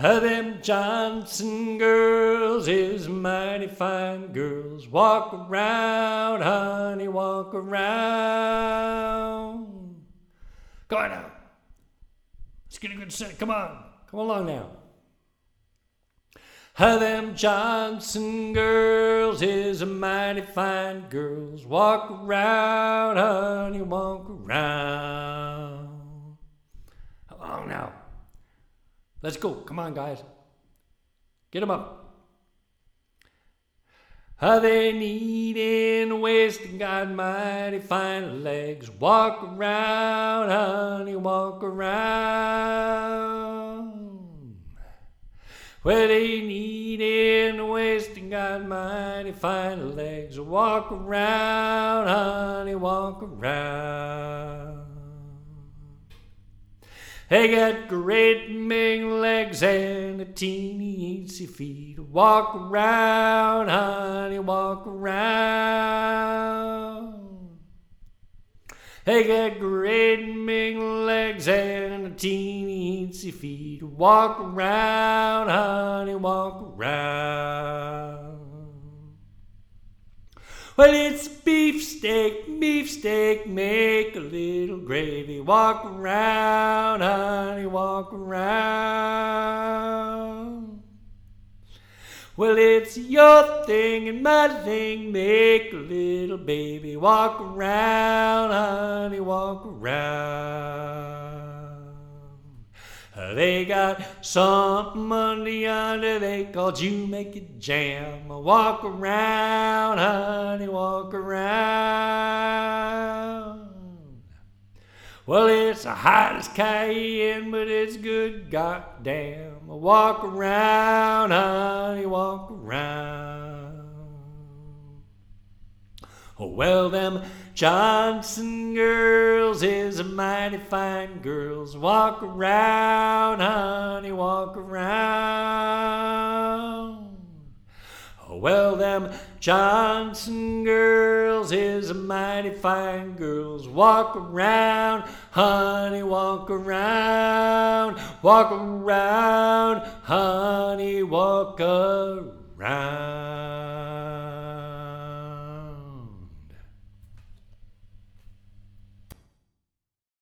Of them Johnson girls is mighty fine girls. Walk around, honey, walk around. Go on now. Let's get a good set. Come on. Come along now. How them Johnson girls is mighty fine girls. Walk around, honey, walk around. Come along now. Let's go. Come on, guys. Get them up. How they need in the West and got mighty fine legs. Walk around, honey, walk around. Well, they need the West and got mighty fine legs. Walk around, honey, walk around. They got great big legs and a teeny easy feet. Walk around, honey, walk around. They got great big legs and a teeny easy feet. Walk around, honey, walk around. Well, it's beefsteak, beefsteak, make a little gravy. Walk around, honey, walk around. Well, it's your thing and my thing, make a little baby. Walk around, honey, walk around. They got something under yonder they called you make Jamaican jam. Walk around, honey, walk around. Well, it's the hottest cayenne, but it's good goddamn. Walk around, honey, walk around. Oh, well, them Johnson girls is a mighty fine girls. Walk around, honey, walk around. Well, them Johnson girls is mighty fine girls. Walk around, honey, walk around. Walk around, honey, walk around.